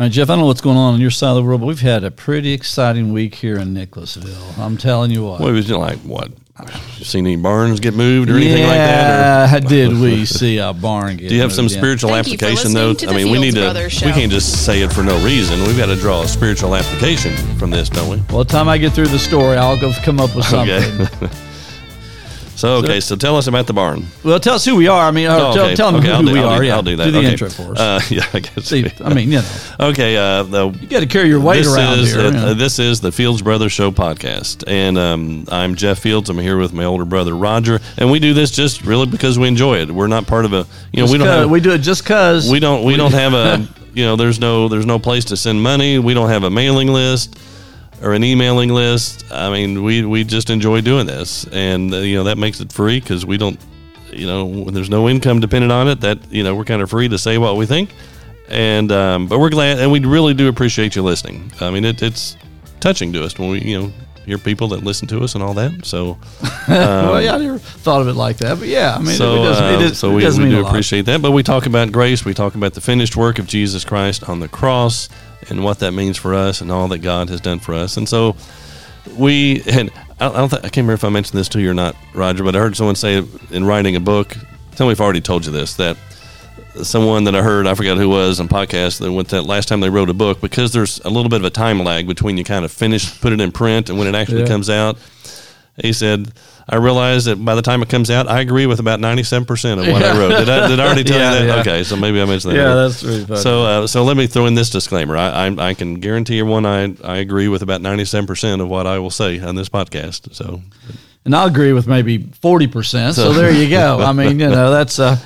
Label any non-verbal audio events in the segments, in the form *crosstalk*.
All right, Jeff, I don't know what's going on on your side of the world, but we've had a pretty exciting week here in Nicholasville. I'm telling you what. What was it like? What? You seen any barns get moved or anything yeah, like that? Or? *laughs* did we see a barn get Do you have some moved in? spiritual Thank application though? I the mean, we Fields need to. Brothers We can't just say it for no reason. We've got to draw a spiritual application from this, don't we? Well, the time I get through the story, I'll go come up with *laughs* something. Okay. *laughs* So okay, so tell us about the barn. Well, tell us who we are. I mean, or Oh, tell, okay. tell them okay, who I'll do, we I'll are. Do, yeah. I'll do that. Do the okay. intro for us. Uh, *laughs* yeah, I guess. See, I mean, you know, okay. Uh, the, you got to carry your weight this around is here. uh, you know. this is the Fields Brothers Show podcast, and um, I'm Jeff Fields. I'm here with my older brother Roger, and we do this just really because we enjoy it. We're not part of a you know Just we don't 'cause- have, we do it just because we don't we don't *laughs* have a you know there's no there's no place to send money. We don't have a mailing list or an emailing list. I mean, we we just enjoy doing this, and uh, you know that makes it free because we don't you know when there's no income dependent on it. That you know we're kind of free to say what we think, and um, but we're glad and we really do appreciate you listening. I mean, it, it's touching to us when we you know hear people that listen to us and all that. So. *laughs* well, yeah, I never thought of it like that, but yeah, I mean, So, it does, uh, it is, so it we, we mean do appreciate that. But we talk about grace. We talk about the finished work of Jesus Christ on the cross and what that means for us and all that God has done for us. And so we and I, don't think, I can't remember if I mentioned this to you or not, Roger. But I heard someone say in writing a book. Tell me if I already told you this that someone that I heard, I forgot who it was on podcast that went that last time they wrote a book because there's a little bit of a time lag between you kind of finish, put it in print, and when it actually Yeah. comes out. He said, "I realize that by the time it comes out, I agree with about ninety-seven percent of what I wrote." Did I, did I already tell *laughs* Yeah, you that? yeah. Okay, so maybe I mentioned that. Yeah, earlier. that's really funny. So, uh, so let me throw in this disclaimer. I, I, I can guarantee everyone I, I agree with about ninety-seven percent of what I will say on this podcast. So, and I'll agree with maybe forty percent. So, there you go. I mean, you know, *laughs* that's uh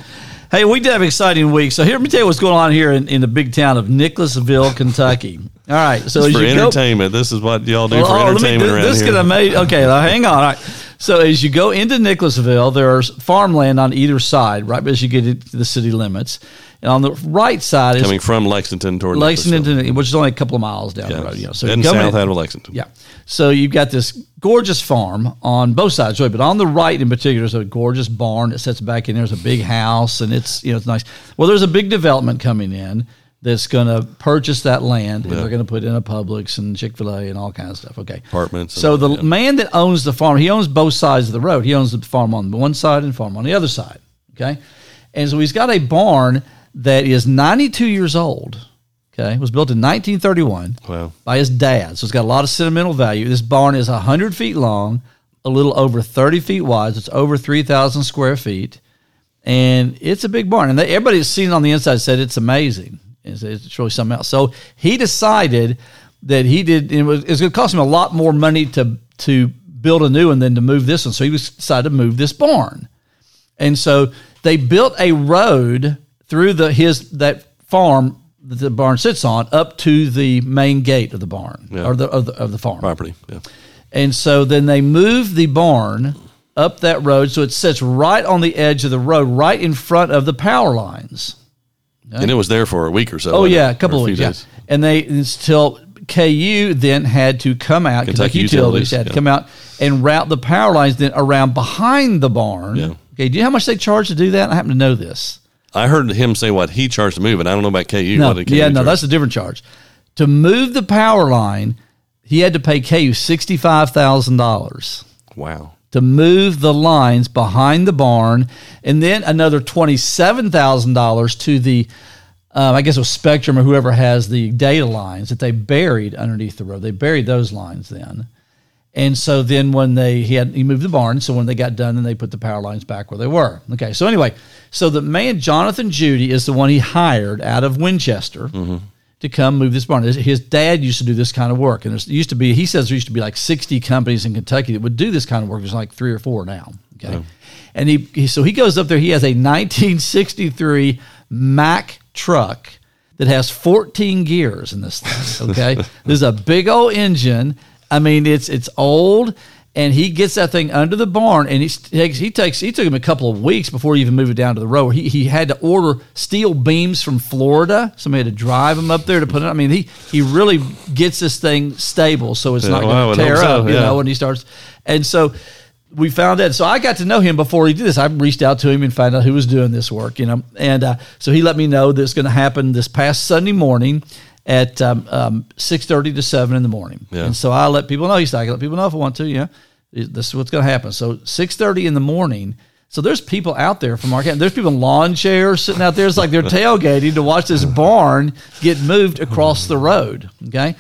Hey, we did have an exciting week. So here, let me tell you what's going on here in, in the big town of Nicholasville, Kentucky. All right, so as for you go, entertainment, this is what y'all do Well, for oh, entertainment around here. this here. could have made okay. Hang on. All right. So as you go into Nicholasville, there's farmland on either side, right as you get into the city limits, and on the right side is Coming from Lexington toward Lexington, which is only a couple of miles down Yeah. the road. You know, so come south in- out of Lexington. yeah. So you've got this gorgeous farm on both sides, really, but on the right in particular, there's a gorgeous barn that sits back in. There's a big house, and it's you know it's nice. Well, there's a big development coming in that's going to purchase that land, and they're going to put in a Publix and Chick Fil A and all kinds of stuff. Okay, Apartments So the yeah. man that owns the farm, he owns both sides of the road. He owns the farm on one side and farm on the other side. Okay, and so he's got a barn that is 92 years old. Okay, it was built in 1931 Wow. by his dad. So it's got a lot of sentimental value. This barn is 100 feet long, a little over 30 feet wide. So it's over 3,000 square feet. And it's a big barn. And they, everybody that's seen it on the inside said it's amazing. It's, it's really something else. So he decided that he did, it was, it was going to cost him a lot more money to, to build a new one than to move this one. So he was decided to move this barn. And so they built a road through the his that farm that the barn sits on up to the main gate of the barn Yeah. or the of the, of the farm. property. Yeah. And so then they moved the barn up that road so it sits right on the edge of the road, right in front of the power lines. And it was there for a week or so. Oh yeah, it? a couple of weeks. Yeah. days. And they until KU then had to come out. Kentucky, Kentucky Utilities, Utilities, had to yeah. come out and route the power lines then around behind the barn. Yeah. Okay. Do you know how much they charge to do that? I happen to know this. I heard him say what he charged to move it. I don't know about KU. No, KU yeah, no, charge? that's a different charge. To move the power line, he had to pay KU sixty five thousand dollars wow. To move the lines behind the barn, and then another twenty seven thousand dollars to the, um, I guess it was Spectrum or whoever has the data lines that they buried underneath the road. They buried those lines then. And so then when they he had he moved the barn, so when they got done, then they put the power lines back where they were. Okay, so anyway, so the man Jonathan Judy is the one he hired out of Winchester to come move this barn. His- dad used to do this kind of work, and there used to be he says there used to be like sixty companies in Kentucky that would do this kind of work. There's like three or four now. Okay, and he, he so he goes up there. He has a 1963 Mack truck that has 14 gears in this thing. Okay, *laughs* there's a big old engine. I mean, it's it's old, and he gets that thing under the barn, and he takes he takes he took him a couple of weeks before he even moved it down to the road. He he had to order steel beams from Florida. Somebody had to drive him up there to put it. I mean, he he really gets this thing stable, so it's Yeah, not going to tear hope so, up. You know, when he starts, and so we found out. So I got to know him before he did this. I reached out to him and found out who was doing this work, you know. And uh, so he let me know that it's going to happen this past Sunday morning at um, um, six thirty to seven in the morning. Yeah. And so I let people know. He said, I can let people know if I want to. Yeah, this is what's going to happen. So six thirty in the morning. So there's people out there from our camp. There's people in lawn chairs sitting out there. It's like they're tailgating to watch this barn get moved across the road. Okay,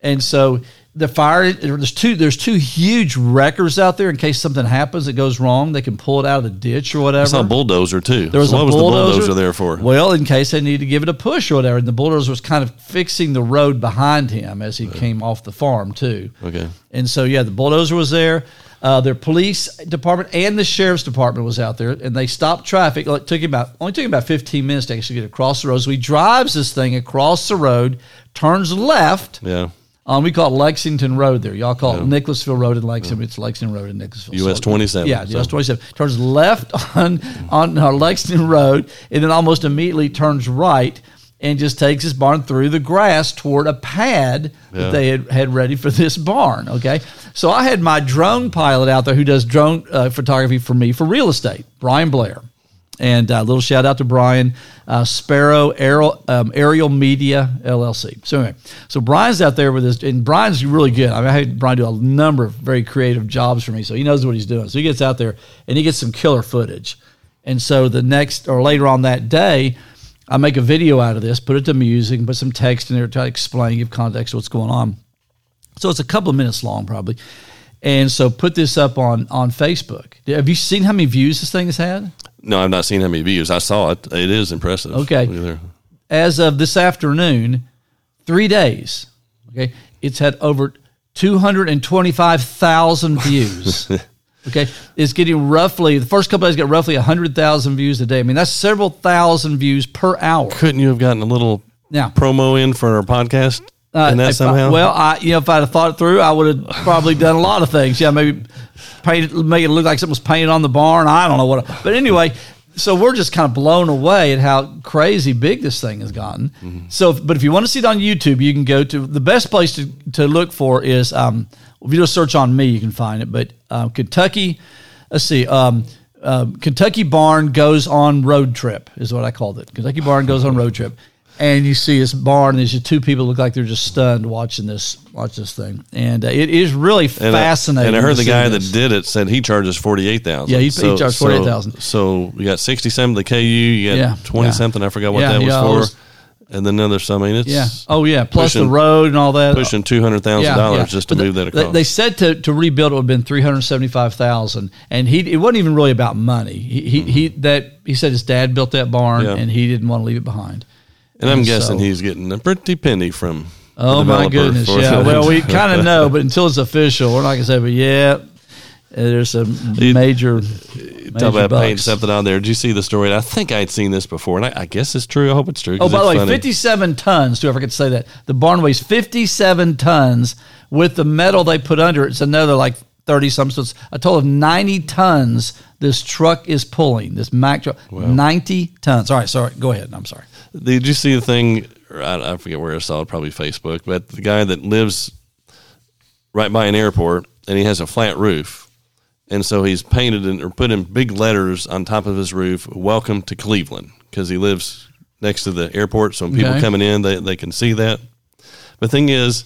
and so the fire there's two there's two huge wreckers out there in case something happens that goes wrong. They can pull it out of the ditch or whatever. I saw a bulldozer too. There was so a what was bulldozer. the bulldozer there for? Well, in case they need to give it a push or whatever. And the bulldozer was kind of fixing the road behind him as he came off the farm too. Okay. And so yeah, the bulldozer was there. Uh, their police department and the sheriff's department was out there, and they stopped traffic. It took him about only took him about fifteen minutes to actually get across the road. So he drives this thing across the road, turns left. Yeah. Um, we call it Lexington Road there. Y'all call it Nicholasville Road in Lexington. It's Lexington Road in Nicholasville. US 27, Yeah, so- US 27. Turns left *laughs* on on uh, Lexington Road and then almost immediately turns right and just takes his barn through the grass toward a pad Yeah. that they had, had ready for this barn. Okay. So I had my drone pilot out there who does drone uh, photography for me for real estate, Brian Blair. And a little shout out to Brian uh, Sparrow Aerial, um, Aerial Media LLC. So anyway, so Brian's out there with this, and Brian's really good. I mean, I had Brian do a number of very creative jobs for me, so he knows what he's doing. So he gets out there and he gets some killer footage. And so the next or later on that day, I make a video out of this, put it to music, put some text in there to explain, give context to what's going on. So it's a couple of minutes long, probably. And so put this up on on Facebook. Have you seen how many views this thing has had? No, I've not seen how many views. I saw it. It is impressive. Okay. Look at there. As of this afternoon, three days. Okay, it's had over two hundred and twenty-five thousand views. *laughs* okay, it's getting roughly the first couple days got roughly hundred thousand views a day. I mean, that's several thousand views per hour. Couldn't you have gotten a little Now, promo in for our podcast? Uh, and that if I- somehow? well, I you know if I'd have thought it through, I would have probably done a lot of things. Yeah, maybe paint make it look like something was painted on the barn. I don't know what. But anyway, so we're just kind of blown away at how crazy big this thing has gotten. Mm-hmm. So, but if you want to see it on YouTube, you can go to the best place to, to look for is um, if you do a search on me, you can find it. But uh, Kentucky, let's see. Um, uh, Kentucky Barn goes on road trip is what I called it. Kentucky Barn goes on road trip, and you see this barn. There's just two people look like they're just stunned watching this watch this thing, and uh, it is really and I- fascinating. and I heard the guy this. that did it said he charges forty eight thousand. Yeah, he- he charged 48,000. So, you got sixty something the KU, you got Yeah, twenty yeah. something. I forgot what Yeah, that was yeah, for. was- and then another some. I mean, it's Yeah. Oh yeah. Plus pushing- the road and all that. pushing two hundred thousand dollars just to But move the- that they- across. They, said to, to rebuild it would have been three hundred seventy five thousand, and he it wasn't even really about money. He, he he that he said his dad built that barn, Yeah. and he didn't want to leave it behind. And I'm guessing so- he's getting a pretty penny from. the Oh my goodness! Yeah. Well, we *laughs* kind of know, but until it's official, we're not gonna say. But yeah, there's some major. Talk about painting something on there. Did you see the story? I think I'd seen this before, and I, I guess it's true. I hope it's true. Oh, by the way, funny. 57 tons, too. I forget to say that. The barn weighs 57 tons. With the metal they put under it, it's another like 30 something. So it's a total of 90 tons this truck is pulling, this Mack truck. 90 tons. All right, sorry. Go ahead. I'm sorry. Did you see the thing? I, I forget where I saw it, probably Facebook, but the guy that lives right by an airport and he has a flat roof. And so he's painted in, or put in big letters on top of his roof, "Welcome to Cleveland," because he lives next to the airport. So when people Okay. coming in, they, they can see that. The thing is,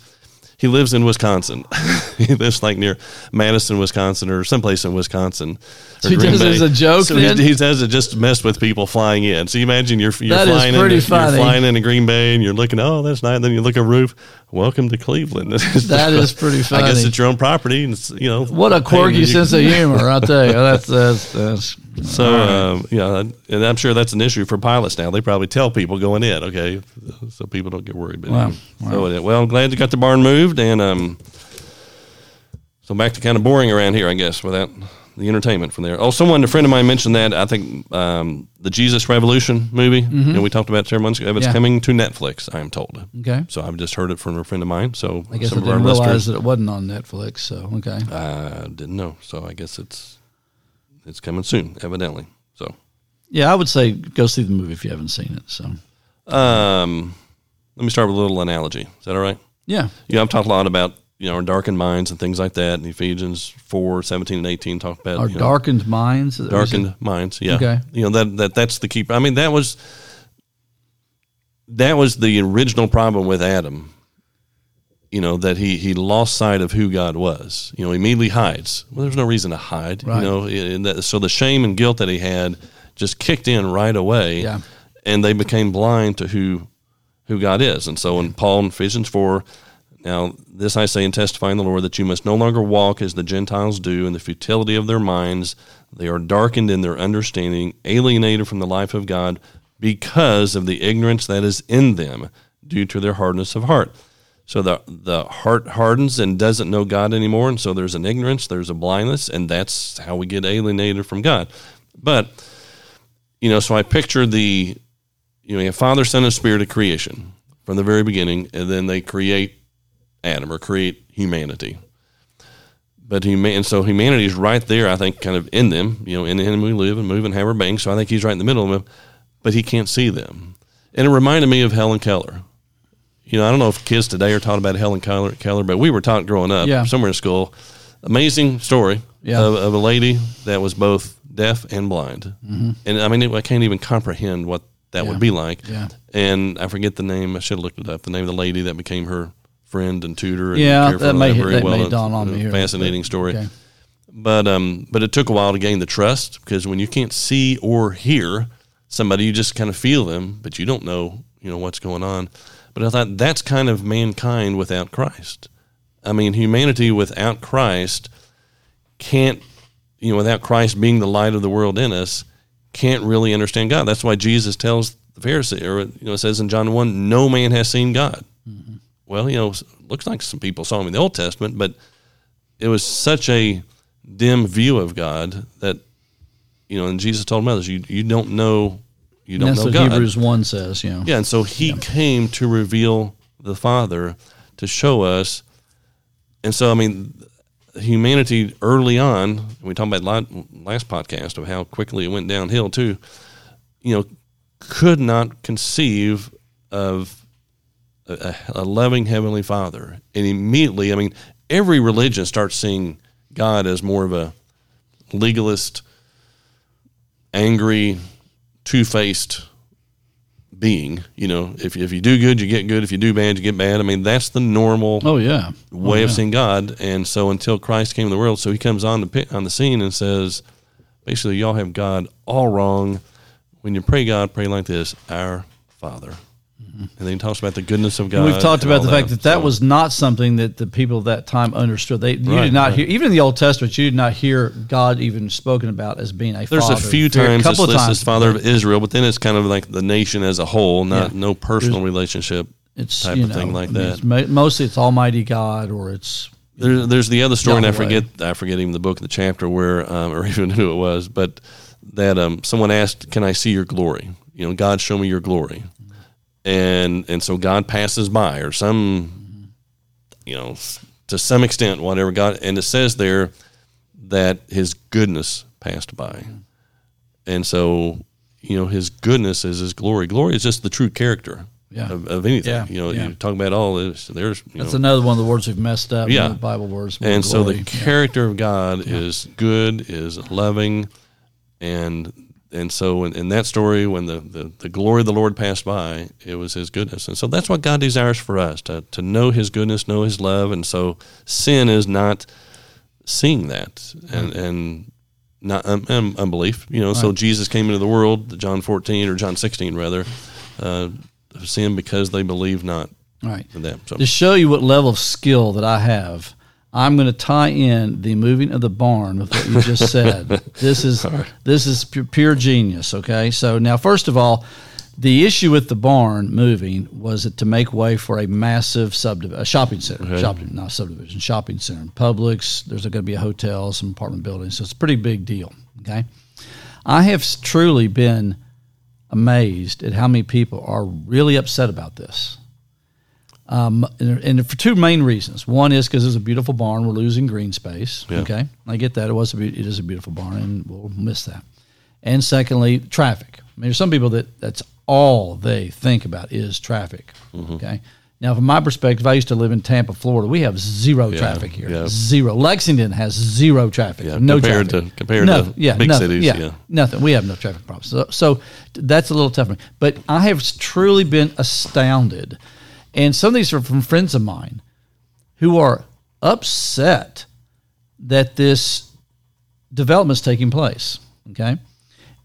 he lives in Wisconsin. *laughs* he lives like near Madison, Wisconsin, or someplace in Wisconsin. So he does it as a joke So he, he does it just to mess with people flying in. So you imagine you're you're That flying in, you're flying into Green Bay and you're looking, oh, that's nice. Then you look at roof. Welcome to Cleveland. *laughs* That is *laughs* pretty funny. I guess it's your own property, and it's, you know What a quirky sense of humor, I tell you. *laughs* That's, that's, that's So um, yeah, and I'm sure that's an issue for pilots now. They probably tell people going in, okay, so people don't get worried. But Wow. anyway. so well, I'm glad you got the barn moved, and um, so back to kind of boring around here, I guess, without the entertainment from there. Oh, someone, a friend of mine mentioned that. I think um, the Jesus Revolution movie, and we talked about it several months ago. It's Mm-hmm. Yeah. coming to Netflix. I am told. okay. So I've just heard it from a friend of mine. So I guess some our didn't realize that it wasn't on Netflix. So, okay. uh, didn't know. So I guess it's it's coming soon, evidently. So. Yeah, I would say go see the movie if you haven't seen it. So, Um, let me start with a little analogy. Is that all right? yeah. Yeah, I've talked a lot about you know our darkened minds and things like that. And Ephesians 4, 17 and eighteen talk about Our you know, darkened minds. is that what you said? darkened minds. Yeah, Okay. You know that that that's the key. I mean, that was that was the original problem with Adam. You know that he he lost sight of who God was. You know, he immediately hides. Well, there's no reason to hide. Right. You know, and that, so the shame and guilt that he had just kicked in right away. Yeah. and they became blind to who who God is. And so in Paul in Ephesians four, now this I say and testify in the Lord that you must no longer walk as the Gentiles do in the futility of their minds. They are darkened in their understanding, alienated from the life of God because of the ignorance that is in them due to their hardness of heart. So the the heart hardens and doesn't know God anymore, and so there's an ignorance, there's a blindness, and that's how we get alienated from God. But you know, so I picture the you know, you have Father, Son, and Spirit of creation from the very beginning, and then they create Adam or create humanity. But human, and so humanity is right there, I think, kind of in them. You know, in him we live and move and have our being. So I think he's right in the middle of them, but he can't see them. And it reminded me of Helen Keller. You know, I don't know if kids today are taught about Helen Keller, Keller but we were taught growing up Yeah. somewhere in school. Amazing story Yeah. of, of a lady that was both deaf and blind. Mm-hmm. And I mean, it, I can't even comprehend what that Yeah. would be like. Yeah. And I forget the name. I should have looked it up. The name of the lady that became her friend and tutor. And Yeah, that may- very that may It's dawn on me here. Fascinating story. Okay. But um, but it took a while to gain the trust because when you can't see or hear somebody, you just kind of feel them, but you don't know you know what's going on. But I thought that's kind of mankind without Christ. I mean, humanity without Christ can't you know without Christ being the light of the world in us can't really understand God. That's why Jesus tells the Pharisee, or you know, it says in John one, no man has seen God. Well, you know, looks like some people saw him in the Old Testament, but it was such a dim view of God that you know, and Jesus told others, you you don't know, you don't That's know what God. Hebrews 1 says, you know. Yeah, and so he came to reveal the Father to show us. And so, I mean, humanity early on, we talked about last podcast of how quickly it went downhill too. You know, could not conceive of a, a loving heavenly Father, and immediately, I mean, every religion starts seeing God as more of a legalist, angry, two-faced being. You know, if if you do good, you get good. If you do bad, you get bad. I mean, that's the normal Oh, yeah. way Oh, of seeing God. And so until Christ came in the world, so he comes on the on the scene and says, basically, y'all have God all wrong. When you pray God, pray like this: Our Father. And then he talks about the goodness of God. And we've talked about the fact that that So- was not something that the people of that time understood. They you Right, did not right. hear even in the Old Testament. You did not hear God even spoken about as being a There's father. a few times it's couple of times, as Father of Israel, but then it's kind of like the nation as a whole, not Yeah. no personal relationship it's type you of know, thing like I mean, that. it's mostly it's Almighty God or it's There, there's the other story, and I forget I forget even the book, the chapter where, um, *laughs* or even who it was, but that um, someone asked, "Can I see your glory?" You know, God, show me your glory, and and so God passes by, or some, you know, to some extent, whatever God, and it says there that His goodness passed by, and so you know His goodness is His glory. Glory is just the true character. Yeah. Of, of anything, Yeah, you know, yeah. you talk about all this. There's, you that's know, another one of the words we've messed up. Yeah. the Bible words. and so the glory. character of God is good, is loving, and and so in, in that story, when the, the, the glory of the Lord passed by, it was His goodness, and so that's what God desires for us to to know His goodness, know His love, and so sin is not seeing that and and not um, um, unbelief, you know. So Jesus came into the world, John fourteen or John sixteen rather, uh, sin because they believe not Right. that. So To show you what level of skill that I have, I'm going to tie in the moving of the barn with what you just *laughs* said. this is this is pu- pure genius. Okay, so now first of all, the issue with the barn moving was it to make way for a massive subdivision, a shopping center, Okay. shopping not subdivision, shopping center, Publix. There's going to be a hotel, some apartment buildings, so it's a pretty big deal. Okay, I have truly been amazed at how many people are really upset about this. Um, and, for two main reasons. One is because it's a beautiful barn. We're losing green space. Yeah. Okay, I get that. It was a, be- it is a beautiful barn, and we'll miss that. And secondly, traffic. I mean, there's some people that that's all they think about is traffic. Mm-hmm. Okay. Now, from my perspective, I used to live in Tampa, Florida. We have zero traffic here. yeah. Zero. Lexington has zero traffic. Yeah, no compared traffic. to- compared no, to yeah, big nothing, cities, Yeah, yeah. nothing. We have no traffic problems. So, so that's a little tougher. But I have truly been astounded, and some of these are from friends of mine who are upset that this development is taking place. Okay.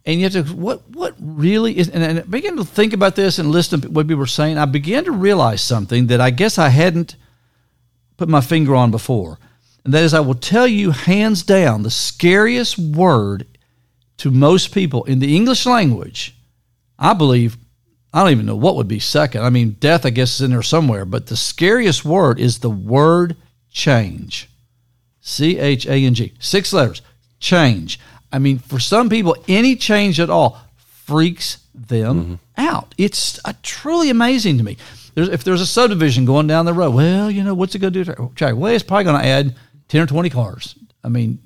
And you have to, what, what really is, and, and I began to think about this and listen to what people were saying. I began to realize something that I guess I hadn't put my finger on before. And that is, I will tell you hands down, the scariest word to most people in the English language, I believe, I don't even know what would be second. I mean, death, I guess, is in there somewhere, but the scariest word is the word change. C H A N G. Six letters. Change. I mean, for some people, any change at all freaks them out. It's uh, truly amazing to me. There's, if there's a subdivision going down the road, well, you know, what's it going to do? to traffic? Well, it's probably going to add 10 or 20 cars. I mean,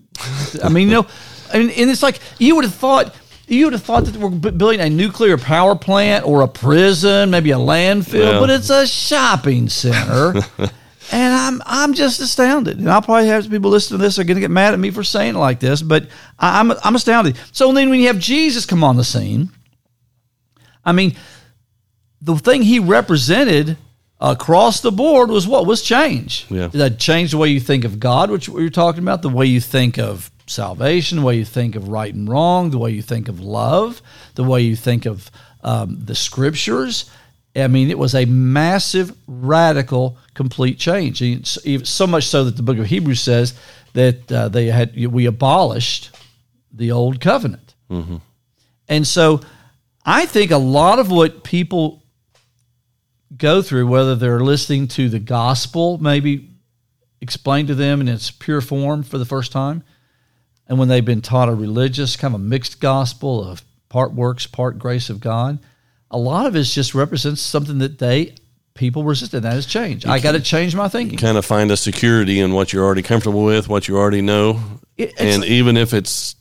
I mean, you know, and, and it's like you would have thought. You would have thought that we're building a nuclear power plant or a prison, maybe a landfill, Yeah. but it's a shopping center. *laughs* And I'm I'm just astounded. And I'll probably have people listening to this are going to get mad at me for saying it like this, but I, I'm I'm astounded. So then when you have Jesus come on the scene, I mean, the thing he represented across the board was what was change. Yeah. That changed the way you think of God, which we were talking about, the way you think of salvation, the way you think of right and wrong, the way you think of love, the way you think of um, the scriptures. I mean, it was a massive, radical, complete change. And it's even- So much so that the book of Hebrews says that uh, they had we abolished the old covenant. And so I think a lot of what people go through, whether they're listening to the gospel, maybe explained to them in its pure form for the first time, and when they've been taught a religious, kind of a mixed gospel of part works, part grace of God, a lot of it just represents something that they people resist, and that is change. I got to change my thinking. kind of find a security in what you're already comfortable with, what you already know, It- and even if it's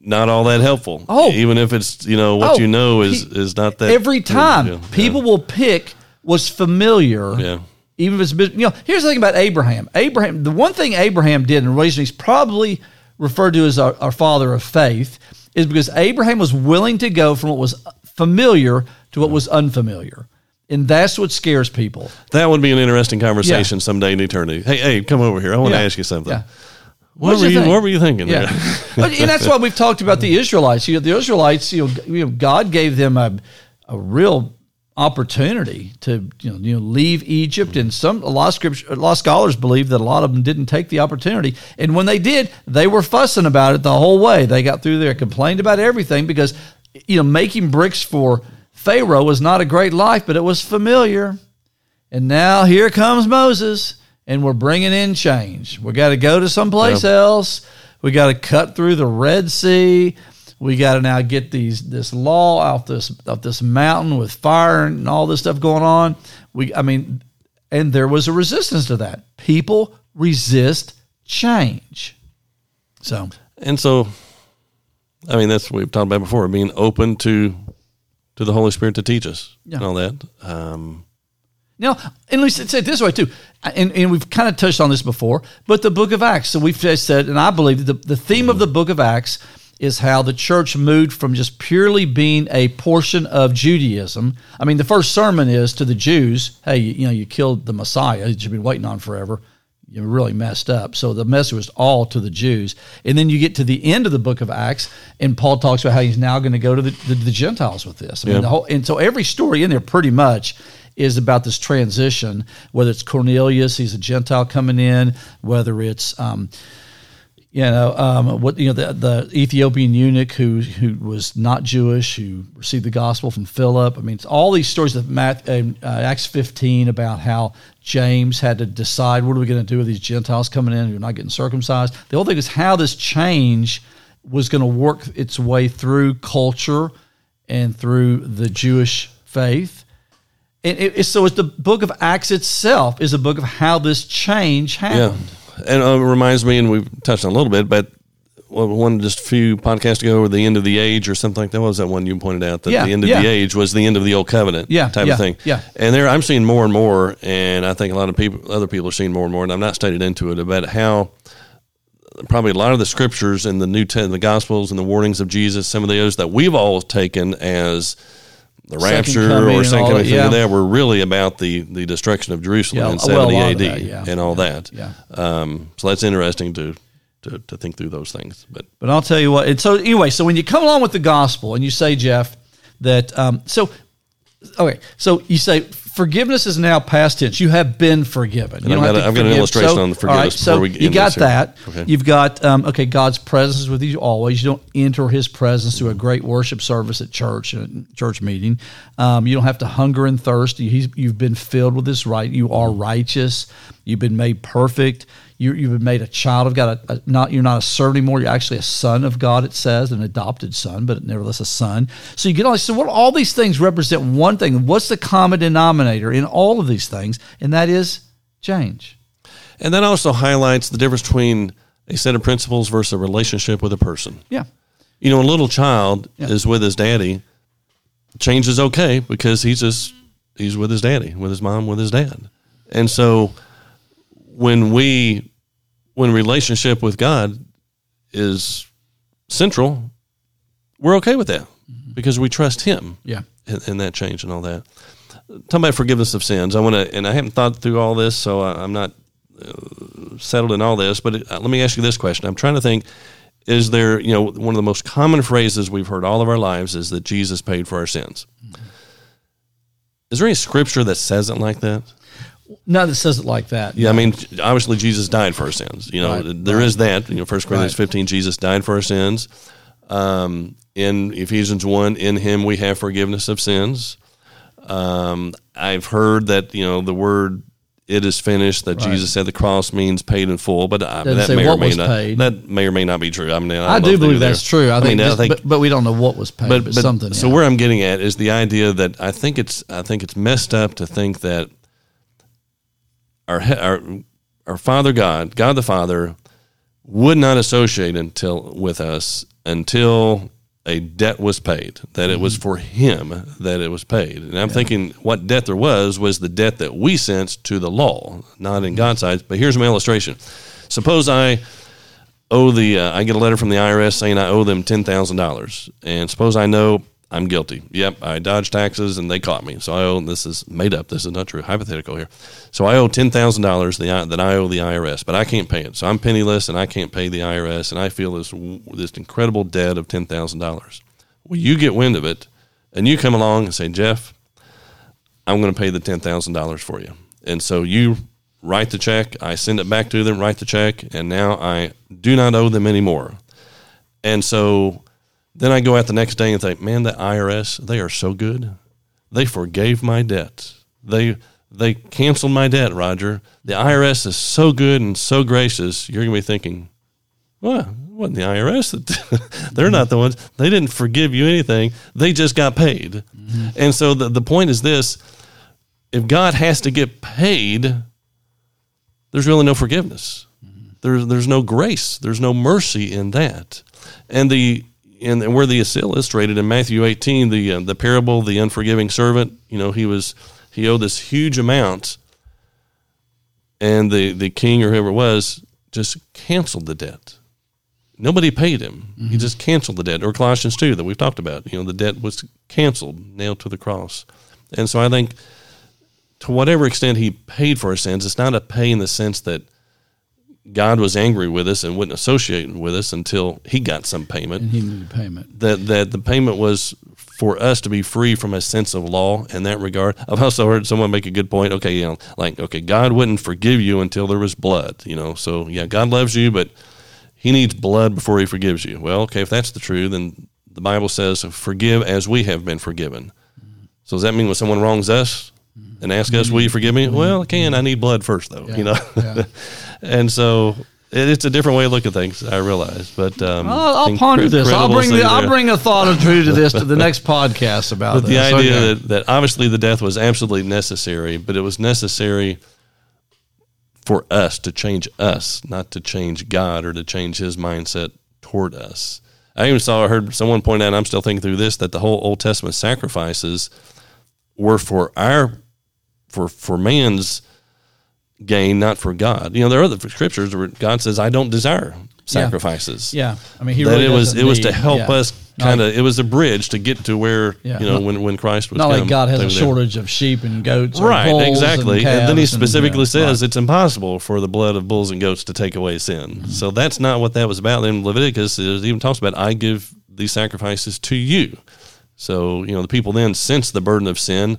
not all that helpful, Oh. even if it's you know what Oh, you know is is not that Every time yeah, people will pick what's familiar. yeah, even if it's you know here's the thing about abraham abraham the one thing abraham did and the reason he's probably referred to as our, our father of faith is because abraham was willing to go from what was familiar to what was unfamiliar and that's what scares people that would be an interesting conversation someday in eternity. Hey, hey, come over here. I want to ask you something. Yeah. What What'd were you you? What were you thinking? Yeah, and that's why we've talked about the Israelites. You know, the Israelites, you know, g- you know, God gave them a, a real opportunity to you know, you know leave Egypt, and some a lot of scripture, a lot of scholars believe that a lot of them didn't take the opportunity, and when they did, they were fussing about it the whole way. They got through there, complained about everything because you know making bricks for Pharaoh was not a great life, but it was familiar. And now here comes Moses, and we're bringing in change. We got to go to someplace Yeah. else. We got to cut through the Red Sea. We got to now get these this law off this off this mountain with fire and all this stuff going on. We, I mean, and there was a resistance to that. People resist change. So And so, I mean, that's what we've talked about before. Being open to to the Holy Spirit to teach us Yeah. and all that. Um, Now, and let's say it this way too, and, and we've kind of touched on this before, but the book of Acts. So we've just said, and I believe that the, the theme of the book of Acts is how the church moved from just purely being a portion of Judaism. I mean, the first sermon is to the Jews, hey, you, know, you killed the Messiah that you've been waiting on forever. You really messed up. So the message was all to the Jews. And then you get to the end of the book of Acts, and Paul talks about how he's now going to go to the, the, the Gentiles with this. I mean, Yeah. the whole, and so every story in there pretty much is about this transition, whether it's Cornelius, he's a Gentile coming in, whether it's, um, you know, um, what you know, the, the Ethiopian eunuch who who was not Jewish, who received the gospel from Philip. I mean, it's all these stories of Matt, uh, uh, Acts 15 about how James had to decide what are we going to do with these Gentiles coming in who are not getting circumcised. The whole thing is how this change was going to work its way through culture and through the Jewish faith. And it, it's, so it's the book of Acts itself is a book of how this change yeah, happened. And uh, it reminds me, and we've touched on a little bit, but one just a few podcasts ago, or the end of the age, or something like that. What was that one you pointed out that Yeah, the end of yeah. the age was the end of the old covenant, Yeah, type yeah, of thing. yeah. And there, I'm seeing more and more, and I think a lot of people, other people, are seeing more and more. And I'm not stated into it about how probably a lot of the scriptures in the New Testament, the Gospels, and the warnings of Jesus, some of those that we've all taken as the rapture or second coming, yeah. like that were really about the the destruction of Jerusalem Yeah, in 70 lot AD that, yeah. and all that. Yeah. Um, so that's interesting to, to to think through those things. But But I'll tell you what. And so anyway, so when you come along with the gospel and you say, Jeff, that um, so okay, so you say forgiveness is now past tense. You have been forgiven. You I've don't have got a- to I've got an illustration So- on the all right, forgiveness so before we you end got this that. Okay. You've got um, okay. God's presence is with you always. You don't enter His presence through a great worship service at church, a church meeting. Um, you don't have to hunger and thirst. You- He's, you've been filled with His right. You are righteous. You've been made perfect. You, you've been made a child of God. A, a- not you're not a servant anymore. You're actually a son of God. It says an adopted son, but nevertheless a son. So you get all. So what all these things represent one thing. What's the common denominator in all of these things? And that is change. and that also highlights the difference between a set of principles versus a relationship with a person. Yeah. You know, a little child is with his daddy. Change is okay because he's just he's with his daddy, with his mom, with his dad. And so when we when relationship with God is central, we're okay with that because we trust him Yeah. in, in that change and all that. Talking about forgiveness of sins, I want to, and I haven't thought through all this, so I, I'm not uh, settled in all this. But uh, let me ask you this question: I'm trying to think: Is there, you know, one of the most common phrases we've heard all of our lives is that Jesus paid for our sins? Is there any scripture that says it like that? No, that says it like that. Yeah, I mean, obviously Jesus died for our sins. You know, Right, there is that. You know, First Corinthians Right. 15, Jesus died for our sins. Um, in Ephesians 1, in him we have forgiveness of sins. Um, I've heard that, you know, the word it is finished that Jesus said the cross means paid in full, but I, that may or may not paid. that may or may not be true. I mean, I, I do believe there. that's true. I think, mean, just- but, but we don't know what was paid. But, but, but something. so yeah. where I'm getting at is the idea that I think it's I think it's messed up to think that our our our Father God, God the Father, would not associate until with us until a debt was paid. That it was Mm-hmm. for Him that it was paid. And I'm thinking what debt there was was the debt that we sensed to the law, not in God's eyes. But here's my illustration. Suppose I owe the uh, I get a letter from the IRS saying I owe them ten thousand dollars, and suppose I know I'm guilty. Yep, I dodged taxes and they caught me, so I owe. This is made up. This is not true. Hypothetical here. So I owe ten thousand dollars that I owe the IRS, but I can't pay it. So I'm penniless and I can't pay the IRS, and I feel this this incredible debt of ten thousand dollars. Well, you get wind of it, and you come along and say, Jeff, I'm going to pay the ten thousand dollars for you, and so you write the check. I send it back to them, write the check, and now I do not owe them anymore. And so then I go out the next day and think, man, the IRS, they are so good. They forgave my debt. They they canceled my debt, Roger. The IRS is so good and so gracious. You're gonna be thinking, well, it wasn't the IRS that *laughs* they're not the ones. They didn't forgive you anything. They just got paid. Mm-hmm. And so the, the point is this if God has to get paid, there's really no forgiveness. Mm-hmm. There's there's no grace. There's no mercy in that. And the and where the is illustrated in Matthew 18, the uh, the parable, of the unforgiving servant. You know, he was he owed this huge amount, and the the king or whoever it was just canceled the debt. Nobody paid him. He just canceled the debt. Or Colossians 2 that we've talked about. You know, the debt was canceled, nailed to the cross. And so I think to whatever extent he paid for our sins, it's not a pay in the sense that God was angry with us and wouldn't associate with us until he got some payment. and he needed payment. That that the payment was for us to be free from a sense of law in that regard. I've also heard someone make a good point. Okay, you know, like okay, God wouldn't forgive you until there was blood. You know, so yeah, God loves you, but he needs blood before he forgives you. Well, okay, if that's the truth, then the Bible says, "Forgive as we have been forgiven." So does that mean when someone wrongs us and ask us, "Will you forgive me?" Well, I can. I need blood first, though. You know, yeah. *laughs* and so it, it's a different way of looking at things. I realize, but um, I'll, I'll ponder this. I'll bring the, I'll bring a thought or two to this to the *laughs* next podcast about But the idea Okay. that, that obviously the death was absolutely necessary, but it was necessary for us to change us, not to change God or to change His mindset toward us. I even saw, I heard someone point out, and I'm still thinking through this, that the whole Old Testament sacrifices were for our, for for man's gain, not for God. You know, there are other scriptures where God says, "I don't desire sacrifices." Yeah, I mean, he that really it was it was to help yeah. us kind of. It was a bridge to get to where Yeah. you know when when Christ was. Not like God has a there. shortage of sheep and goats, or Right, exactly. And, And, then he calves and- specifically says right. it's impossible for the blood of bulls and goats to take away sin. Mm-hmm. So that's not what that was about. Then Leviticus it even talks about, I give these sacrifices to you. So, you know, the people then sense the burden of sin,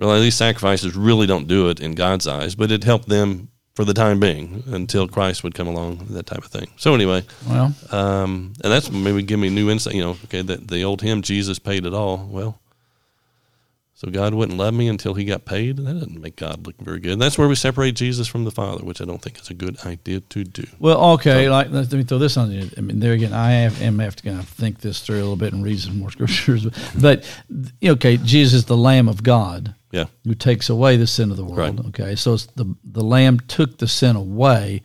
realize these sacrifices really don't do it in God's eyes, but it helped them for the time being until Christ would come along, that type of thing. So anyway, well, um, and that's maybe give me new insight. You know, okay, that the old hymn, Jesus paid it all. Well, so God wouldn't love me until He got paid. That doesn't make God look very good. And that's where we separate Jesus from the Father, which I don't think is a good idea to do. well, okay. Like let me throw this on you. I mean, there again, I have, am have to kind of think this through a little bit and read some more *laughs* scriptures. But you okay, Jesus is the Lamb of God Yeah, who takes away the sin of the world. Right. Okay, so it's the the Lamb took the sin away,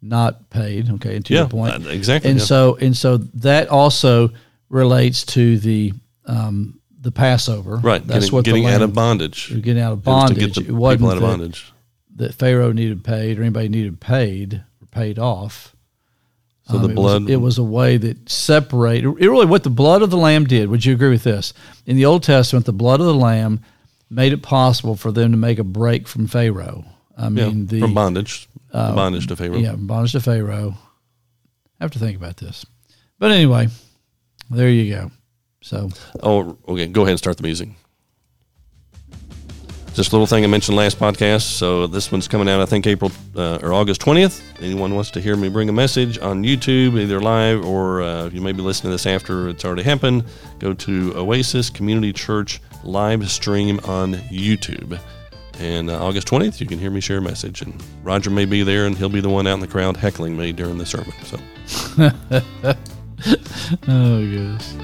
not paid. Okay, and to yeah, your point, uh, exactly. and yeah. so and so that also relates to the um, the Passover. right, That's getting, what getting the out of bondage. you're getting out of It was to bondage. get the it wasn't out of bondage. that Pharaoh needed paid or anybody needed paid or paid off. So the Um, it was- blood. It was, a way that separated. It really what the blood of the lamb did. Would you agree with this? In the Old Testament, the blood of the lamb made it possible for them to make a break from Pharaoh. I yeah, mean, the from bondage, the bondage to Pharaoh. yeah, bondage to Pharaoh. I have to think about this, but anyway, there you go. So Oh, okay. Go ahead and start the music. Just a little thing I mentioned last podcast. So this one's coming out, I think, April uh, or August 20th. Anyone wants to hear me bring a message on YouTube, either live or uh, you may be listening to this after it's already happened, go to Oasis Community Church live stream on YouTube. And uh, August 20th, you can hear me share a message. And Roger may be there, and he'll be the one out in the crowd heckling me during the sermon. So. *laughs* oh goodness.